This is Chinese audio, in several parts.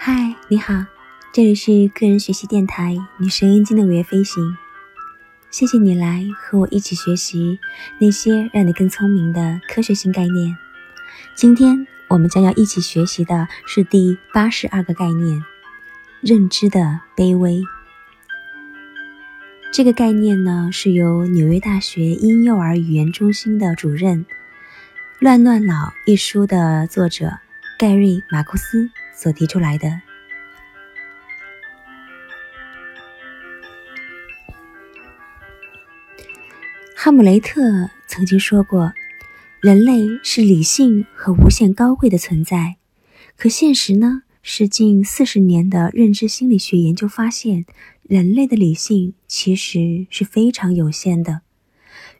嗨，你好，这里是个人学习电台女神英经的午夜飞行。谢谢你来和我一起学习那些让你更聪明的科学性概念。今天我们将要一起学习的是第八十二个概念——认知的卑微。这个概念呢，是由纽约大学婴幼儿语言中心的主任《乱乱脑》一书的作者盖瑞·马库斯。所提出来的。哈姆雷特曾经说过：“人类是理性和无限高贵的存在。”可现实呢？是近四十年的认知心理学研究发现，人类的理性其实是非常有限的，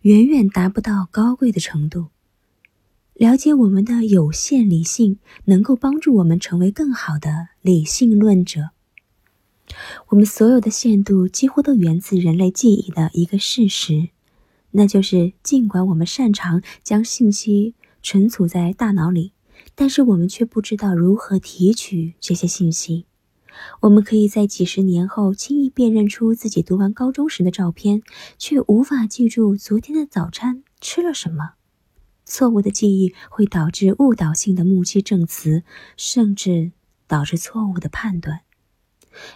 远远达不到高贵的程度。了解我们的有限理性，能够帮助我们成为更好的理性论者。我们所有的限度几乎都源自人类记忆的一个事实，那就是尽管我们擅长将信息存储在大脑里，但是我们却不知道如何提取这些信息。我们可以在几十年后轻易辨认出自己读完高中时的照片，却无法记住昨天的早餐吃了什么。错误的记忆会导致误导性的目击证词，甚至导致错误的判断。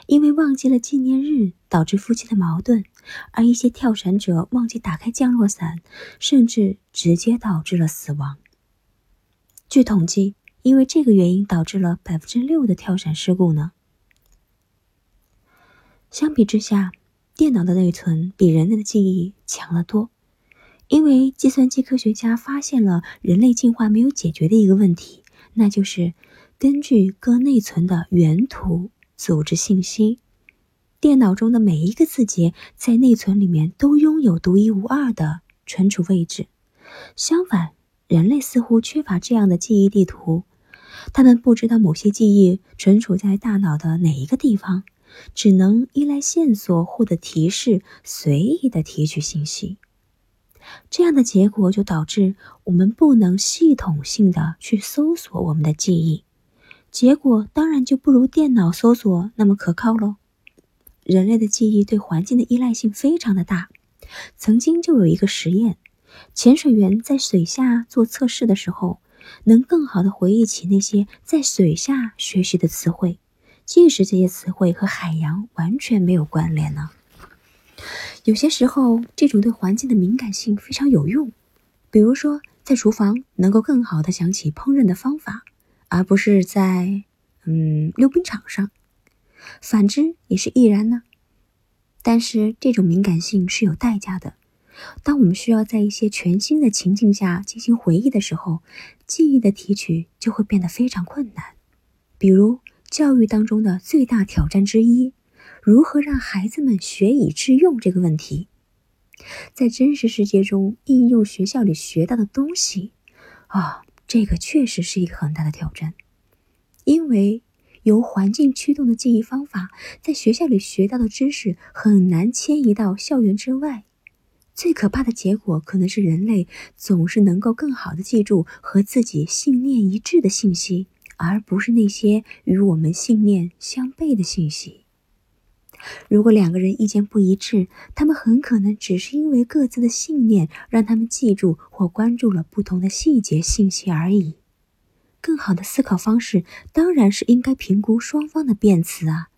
因为忘记了纪念日，导致夫妻的矛盾；而一些跳伞者忘记打开降落伞，甚至直接导致了死亡。据统计，因为这个原因导致了百分之六的跳伞事故呢。相比之下，电脑的内存比人类的记忆强得多。因为计算机科学家发现了人类进化没有解决的一个问题，那就是根据各内存的原图组织信息。电脑中的每一个字节在内存里面都拥有独一无二的存储位置。相反，人类似乎缺乏这样的记忆地图，他们不知道某些记忆存储在大脑的哪一个地方，只能依赖线索或者提示，随意的提取信息。这样的结果就导致我们不能系统性的去搜索我们的记忆，结果当然就不如电脑搜索那么可靠喽。人类的记忆对环境的依赖性非常的大，曾经就有一个实验，潜水员在水下做测试的时候，能更好的回忆起那些在水下学习的词汇，即使这些词汇和海洋完全没有关联呢。有些时候，这种对环境的敏感性非常有用。比如说，在厨房能够更好的想起烹饪的方法，而不是在嗯溜冰场上。反之也是亦然呢。但是这种敏感性是有代价的。当我们需要在一些全新的情境下进行回忆的时候，记忆的提取就会变得非常困难。比如教育当中的最大挑战之一。如何让孩子们学以致用这个问题，在真实世界中应用学校里学到的东西，啊，这个确实是一个很大的挑战。因为由环境驱动的记忆方法，在学校里学到的知识很难迁移到校园之外。最可怕的结果可能是人类总是能够更好的记住和自己信念一致的信息，而不是那些与我们信念相悖的信息。如果两个人意见不一致，他们很可能只是因为各自的信念让他们记住或关注了不同的细节信息而已。更好的思考方式当然是应该评估双方的辩词啊，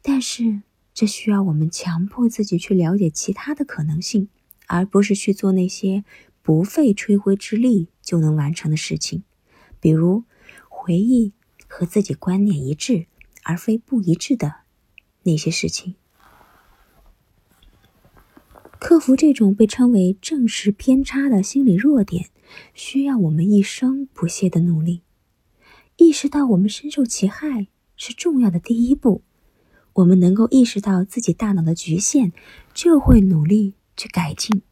但是这需要我们强迫自己去了解其他的可能性，而不是去做那些不费吹灰之力就能完成的事情，比如回忆和自己观念一致而非不一致的。那些事情，克服这种被称为正视偏差的心理弱点，需要我们一生不懈的努力。意识到我们深受其害是重要的第一步。我们能够意识到自己大脑的局限，就会努力去改进。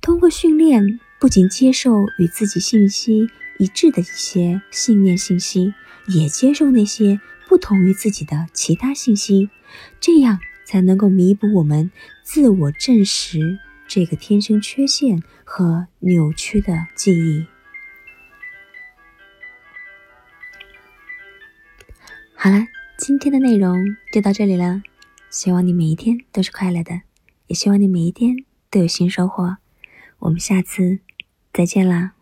通过训练，不仅接受与自己信息一致的一些信念信息，也接受那些不同于自己的其他信息，这样才能够弥补我们自我证实这个天生缺陷和扭曲的记忆。好了，今天的内容就到这里了。希望你每一天都是快乐的，也希望你每一天都有新收获。我们下次再见啦！